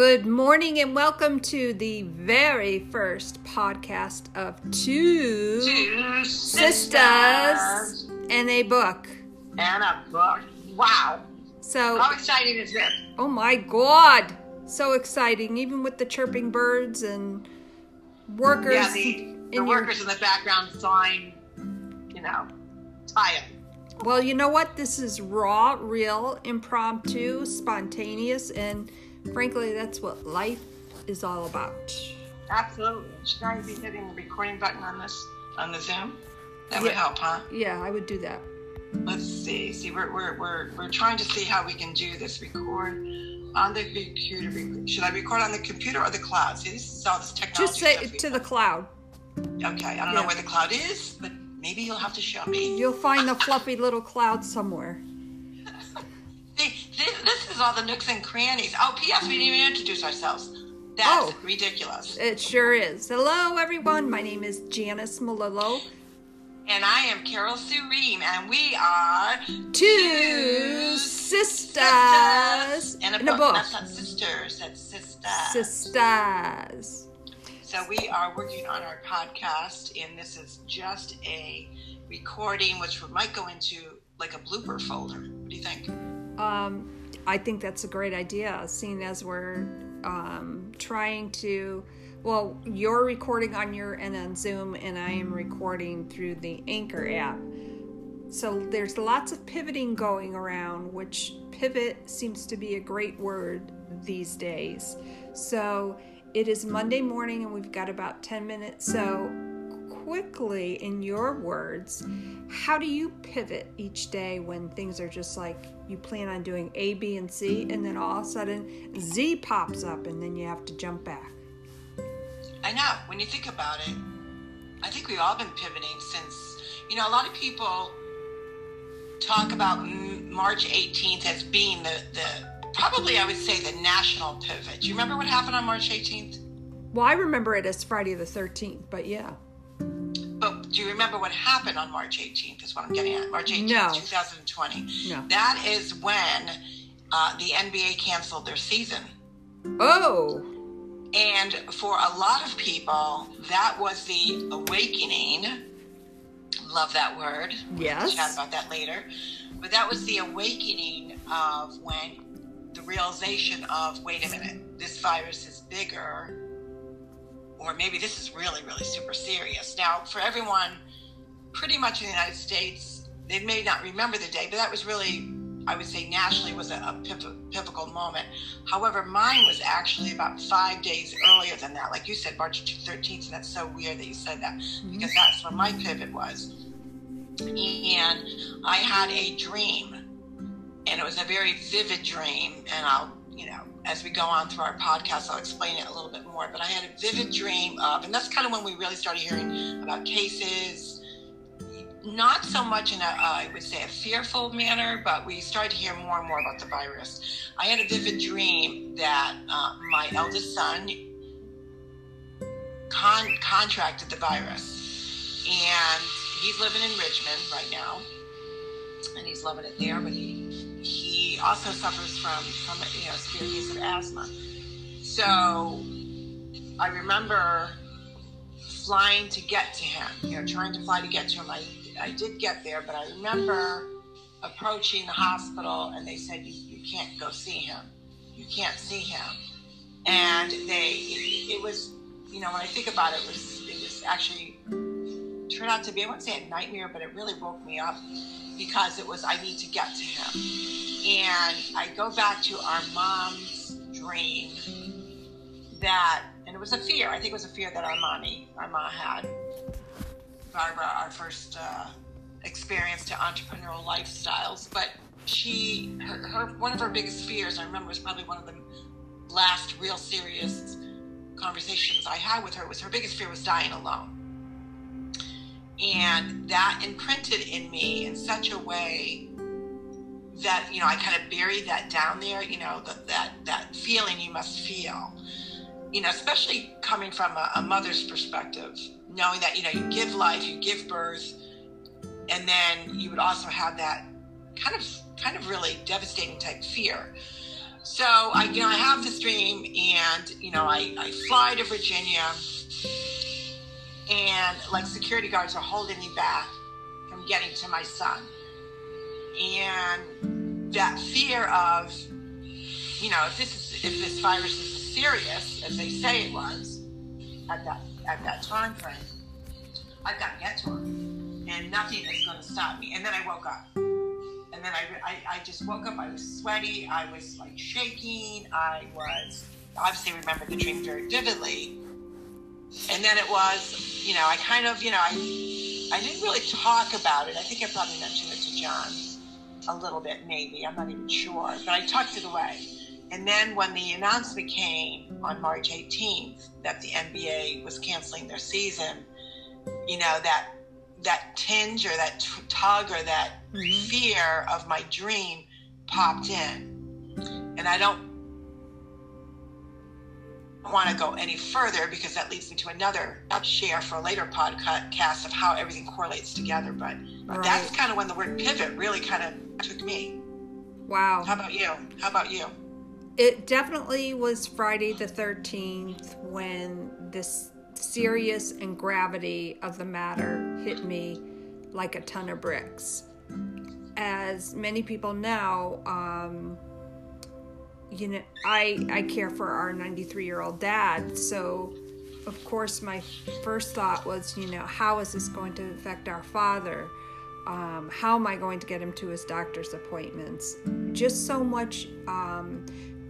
Good morning and welcome to the very first podcast of Two, Two Sisters and a Book. and a book. Wow. So, How exciting is this? oh my god, so exciting, even with the chirping birds and workers Yeah, the, the in your workers in the background sawing, you know, tile. Well, you know what? This is raw, real, impromptu, spontaneous, and frankly, that's what life is all about. Absolutely. Should I be hitting the recording button on this, on the Zoom? That would help, huh? Yeah, I would do that. Let's see. See, we're, we're, we're, we're trying to see how we can do this. Record on the computer. Should I record on the computer or the cloud? See, this is all this technology Just say to the cloud. Okay, I don't Yeah. know where the cloud is, but maybe you'll have to show me. You'll find the fluffy little cloud somewhere. See, this, this is all the nooks and crannies. Oh, P.S. We didn't even introduce ourselves. That's Oh. ridiculous. It sure is. Hello, everyone. My name is Janice Malillo. And I am Carol Sue Ream, and we are Two sisters and a, in a book. book. That's not sisters. That's sisters. Sisters. so we are working on our podcast, and this is just a recording, which we might go into like a blooper folder. What do you think? Um, I think that's a great idea, seeing as we're um, trying to. Well, you're recording on your and on Zoom, and I am recording through the Anchor app. So there's lots of pivoting going around, which pivot seems to be a great word these days. So it is Monday morning, and we've got about 10 minutes. So, quickly, in your words, how do you pivot each day when things are just like you plan on doing A, B, and C, and then all of a sudden Z pops up, and then you have to jump back? I know. When you think about it, I think we've all been pivoting since, you know, a lot of people talk about March 18th as being the, the probably, I would say, the national pivot. Do you remember what happened on March 18th? Well, I remember it as Friday the 13th, but yeah. Do you remember what happened on March 18th? Is what I'm getting at. March 18th, No. 2020. No. That is when uh, the NBA canceled their season. Oh, And for a lot of people, that was the awakening. Love that word. Yes. Chat about that later. But that was the awakening of when the realization of wait a minute, this virus is bigger, or maybe this is really, really super serious. Now, for everyone, pretty much in the United States, they may not remember the day, but that was really, I would say, nationally was a, a pivotal moment. However, mine was actually about five days earlier than that. Like you said, March 13th, and that's so weird that you said that mm-hmm. because that's when my pivot was. And I had a dream, and it was a very vivid dream. And I'll, you know, as we go on through our podcast, I'll explain it a little bit more. But I had a vivid dream of, and that's kind of when we really started hearing about cases not so much in a, uh, I would say, a fearful manner, but we started to hear more and more about the virus. I had a vivid dream that uh, my eldest son con- contracted the virus, and he's living in Richmond right now, and he's loving it there. But he also suffers from from you know severe case of asthma. So I remember flying to get to him, you know, trying to fly to get to him. I, I did get there, but I remember approaching the hospital and they said, you, you can't go see him. You can't see him. And they, it, it was, you know, when I think about it, it was, it was actually turned out to be, I wouldn't say a nightmare, but it really woke me up because it was, I need to get to him. And I go back to our mom's dream that, and it was a fear. I think it was a fear that our mommy, our mom had. Barbara, our first uh, experience to entrepreneurial lifestyles, but she, her, her, one of her biggest fears, I remember, was probably one of the last real serious conversations I had with her. Was her biggest fear was dying alone, and that imprinted in me in such a way that you know I kind of buried that down there. You know that that that feeling you must feel. You know, especially coming from a, a mother's perspective, knowing that you know you give life, you give birth, and then you would also have that kind of kind of really devastating type fear. so I, you know, I have this dream, and you know, I, I fly to Virginia, and like security guards are holding me back from getting to my son, and that fear of, you know, if this is if this virus is serious as they say it was at that at that time frame, I've got to get to him, and nothing is going to stop me. And then I woke up and then I, I, I just woke up. I was sweaty. I was like shaking. I was obviously remember the dream very vividly. And then it was, you know, I kind of, you know, I I didn't really talk about it. I think I probably mentioned it to John a little bit, maybe. I'm not even sure, but I tucked it away. And then when the announcement came on March 18th that the NBA was canceling their season, you know, that that tinge or that tug or that mm-hmm. fear of my dream popped in. And I don't want to go any further because that leads me to another share for a later podcast of how everything correlates together. But right. that's kind of when the word pivot really kind of took me. Wow. How about you? How about you? It definitely was Friday the 13th when this serious and gravity of the matter hit me like a ton of bricks. As many people know, um, you know, I I care for our 93 year old dad, so of course my first thought was, you know, how is this going to affect our father? Um, how am I going to get him to his doctor's appointments? Just so much um,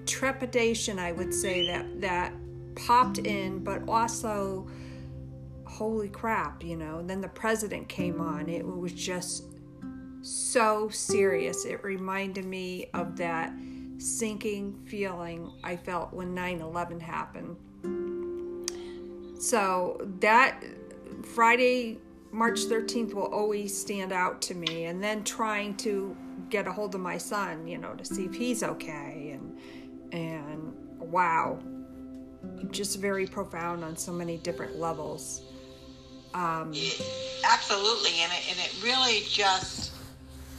trepidation, I would say that that popped in, but also, holy crap, you know. then the president came on. It was just so serious. It reminded me of that sinking feeling I felt when 9 11 happened. So that Friday, March 13th, will always stand out to me. And then trying to get a hold of my son, you know, to see if he's okay. And, and wow, just very profound on so many different levels. Um, Absolutely, and it, and it really just,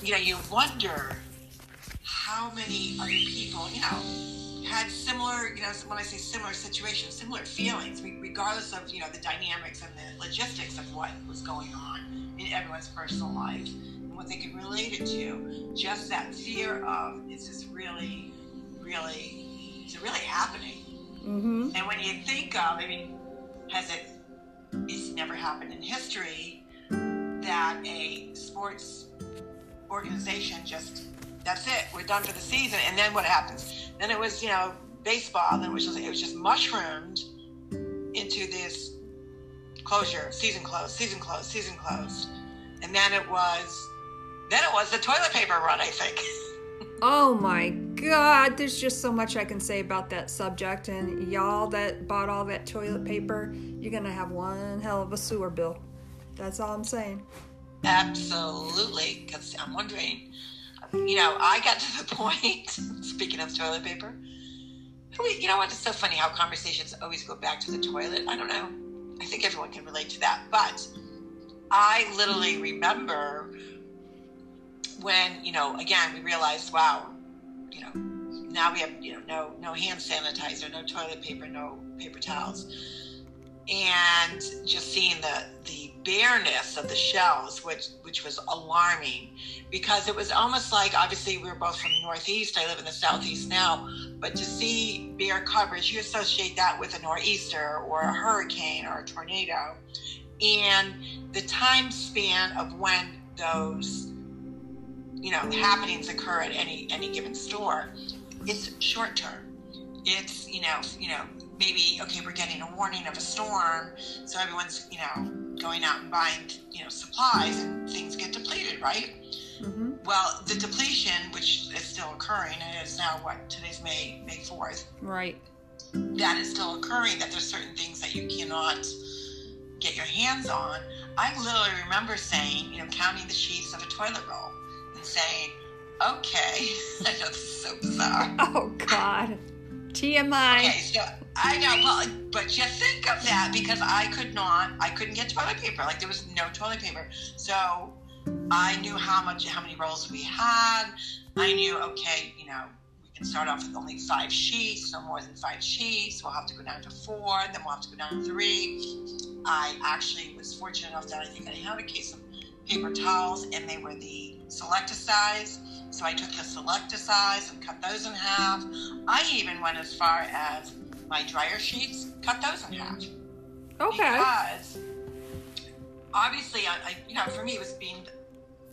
you know, you wonder how many other people, you know, had similar, you know, when I say similar situations, similar feelings, regardless of, you know, the dynamics and the logistics of what was going on in everyone's personal life and what they could relate it to. Just that fear of, is this really, really, is it really happening? Mm-hmm. And when you think of, I mean, has it, it's never happened in history that a sports organization just, that's it, we're done for the season. And then what happens? Then it was, you know, baseball, then it was just, it was just mushroomed into this closure, season closed, season closed, season closed. And then it was, then it was the toilet paper run, I think. Oh my god, there's just so much I can say about that subject. And y'all that bought all that toilet paper, you're going to have one hell of a sewer bill. That's all I'm saying. Absolutely. Because I'm wondering, you know, I got to the point, speaking of toilet paper, you know what? It's so funny how conversations always go back to the toilet. I don't know. I think everyone can relate to that. But I literally remember when you know again we realized wow you know now we have you know no no hand sanitizer no toilet paper no paper towels and just seeing the the bareness of the shelves which which was alarming because it was almost like obviously we were both from the northeast. I live in the southeast now but to see bare coverage you associate that with a nor'easter or a hurricane or a tornado. And the time span of when those you know happenings occur at any any given store it's short term it's you know you know maybe okay we're getting a warning of a storm so everyone's you know going out and buying you know supplies and things get depleted right mm-hmm. well the depletion which is still occurring and it's now what today's may may 4th right that is still occurring that there's certain things that you cannot get your hands on i literally remember saying you know counting the sheets of a toilet roll and saying, okay, I know this is so bizarre. Oh, God. TMI. Okay, so I know, well, but just think of that because I could not, I couldn't get toilet paper. Like there was no toilet paper. So I knew how much, how many rolls we had. I knew, okay, you know, we can start off with only five sheets, no more than five sheets. We'll have to go down to four, then we'll have to go down to three. I actually was fortunate enough that I think I had a case of paper towels, and they were the Selecta size. So I took the Selecta size and cut those in half. I even went as far as my dryer sheets, cut those in half. Okay. Because obviously, I, I you know, for me, it was being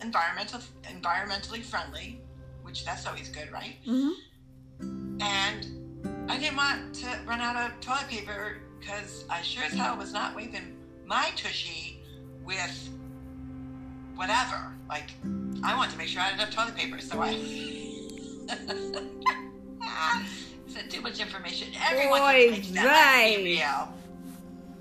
environmental, environmentally friendly, which that's always good, right? Mm-hmm. And I didn't want to run out of toilet paper because I sure as hell was not wiping my tushy with whatever. Like, I wanted to make sure I had enough toilet paper, so I said too much information. Everyone Boy, right.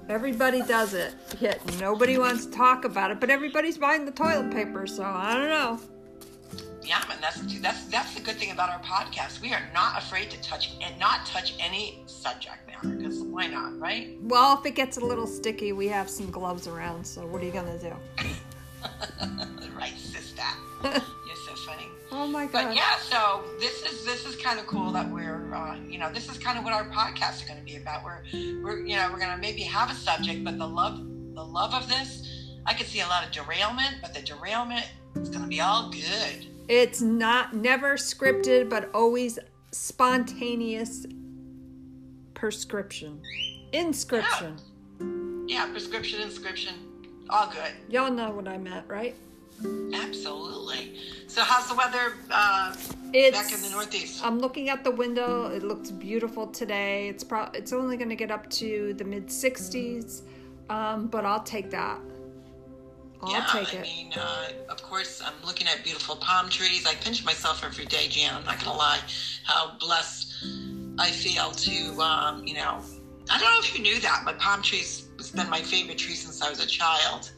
Everybody does it. Yet nobody wants to talk about it, but everybody's buying the toilet paper, so I don't know. Yeah, and that's that's that's the good thing about our podcast. We are not afraid to touch and not touch any subject matter because why not, right? Well, if it gets a little sticky, we have some gloves around, so what are you gonna do? right, sister. You're so funny. Oh my god. But yeah, so this is this is kind of cool that we're uh, you know this is kind of what our podcasts are going to be about. We're we're you know we're going to maybe have a subject, but the love the love of this, I could see a lot of derailment, but the derailment is going to be all good. It's not never scripted, but always spontaneous prescription. Inscription. Yeah, prescription, inscription, all good. Y'all know what I meant, right? Absolutely. So how's the weather uh, It's back in the Northeast? I'm looking out the window. It looks beautiful today. It's pro- it's only going to get up to the mid 60s, um, but I'll take that. I'll yeah, take I it. mean, uh, of course, I'm looking at beautiful palm trees. I pinch myself every day, Jan. I'm not gonna lie, how blessed I feel to, um, you know, I don't know if you knew that, but palm trees has been my favorite tree since I was a child.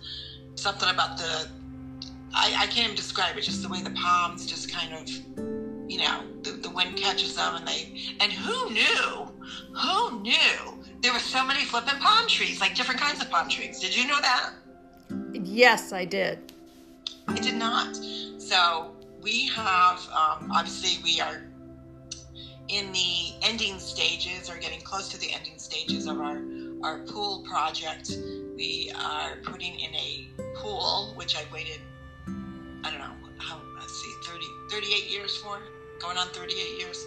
Something about the, I, I can't even describe it. Just the way the palms just kind of, you know, the, the wind catches them, and they, and who knew? Who knew? There were so many flipping palm trees, like different kinds of palm trees. Did you know that? Yes, I did. I did not. So we have, um, obviously, we are in the ending stages or getting close to the ending stages of our, our pool project. We are putting in a pool, which I waited, 38 years for, going on 38 years.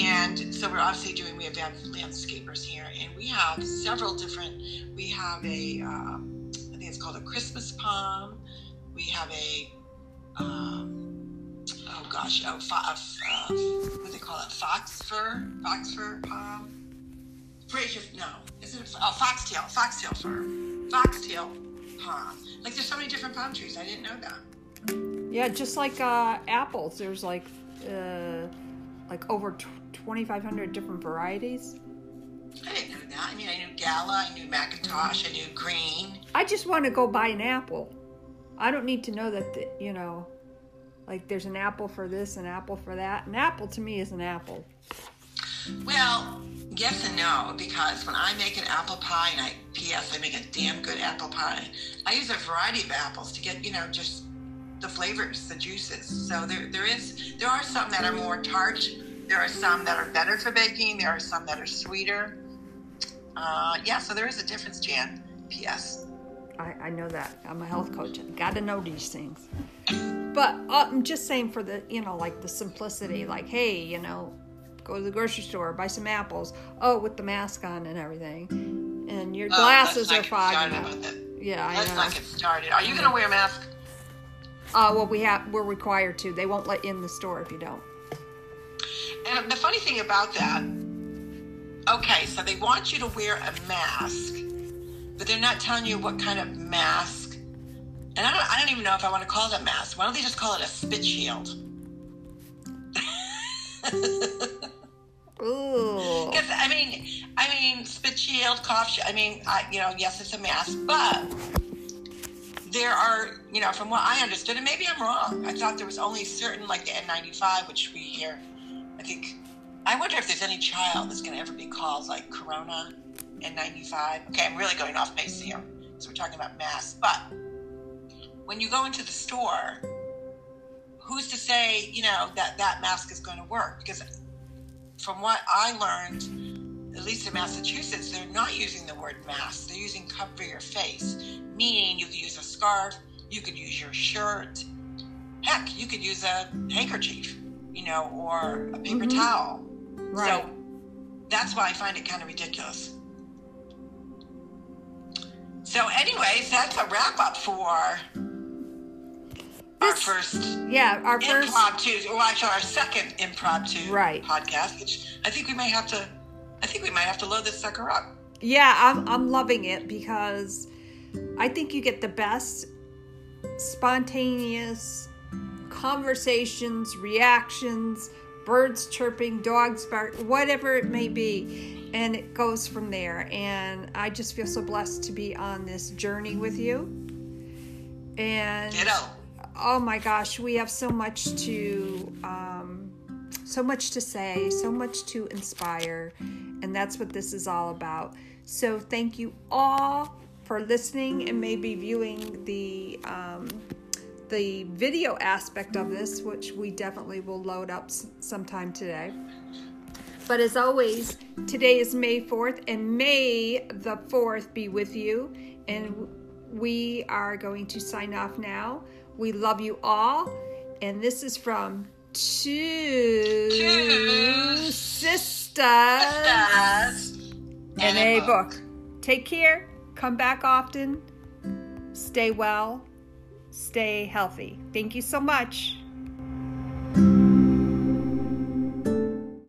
And so we're obviously doing, we have landscapers here, and we have several different, we have a, um, I think it's called a Christmas palm. We have a, um, oh gosh, oh, fo- uh, what do they call it? Fox fir? Fox fir palm? Fraser, no. Is it, a oh, foxtail, foxtail fir. Foxtail palm. Like there's so many different palm trees. I didn't know that. Yeah, just like uh, apples, there's like uh, like over tw 2,500 different varieties. I didn't know that. I mean, I knew Gala, I knew McIntosh, I knew Green. I just want to go buy an apple. I don't need to know that, the, you know, like there's an apple for this, an apple for that. An apple to me is an apple. Well, yes and no, because when I make an apple pie, and I, P.S., I make a damn good apple pie, I use a variety of apples to get, you know, just the flavors, the juices. So there, there is, there are some that are more tart. There are some that are better for baking. There are some that are sweeter. Uh, yeah, so there is a difference, Jan. P.S. I, I know that. I'm a health coach. I gotta know these things. But uh, I'm just saying for the, you know, like the simplicity, like, hey, you know, go to the grocery store, buy some apples. Oh, with the mask on and everything. And your Oh, glasses are not get fogging started up. Yeah, I Let's know. not get started. Are you going to wear a mask? Uh, well, we have, we're required to. They won't let you in the store if you don't. And the funny thing about that, okay, so they want you to wear a mask, but they're not telling you what kind of mask. And I don't, I don't even know if I want to call it a mask. Why don't they just call it a spit shield? Ooh. Because I mean, I mean, spit shield, cough. Sh- I mean, I, you know, yes, it's a mask, but there are, you know, from what I understood, and maybe I'm wrong. I thought there was only certain, like the N95, which we hear. I think. I wonder if there's any child that's going to ever be called like Corona N95. Okay, I'm really going off base here. So we're talking about masks, but when you go into the store, who's to say, you know, that that mask is going to work? Because from what I learned, at least in Massachusetts, they're not using the word mask. They're using cover your face, meaning you could use a scarf, you could use your shirt. Heck, you could use a handkerchief, you know, or a paper mm-hmm. towel. Right. So that's why I find it kind of ridiculous. So, anyways, that's a wrap up for our first yeah our first impromptu well actually our second impromptu right. podcast which i think we may have to i think we might have to load this sucker up. Yeah i'm, I'm loving it because i think you get the best spontaneous conversations reactions birds chirping dogs bark whatever it may be and it goes from there. And i just feel so blessed to be on this journey with you. And Ditto. oh my gosh, we have so much to um, so much to say, so much to inspire, and that's what this is all about. So thank you all for listening and maybe viewing the um, the video aspect of this, which we definitely will load up sometime today. But as always, today is May 4th, and May the 4th be with you. And we are going to sign off now. We love you all. And this is from Two, Two Sisters, sisters and a book. book. Take care. Come back often. Stay well. Stay healthy. Thank you so much.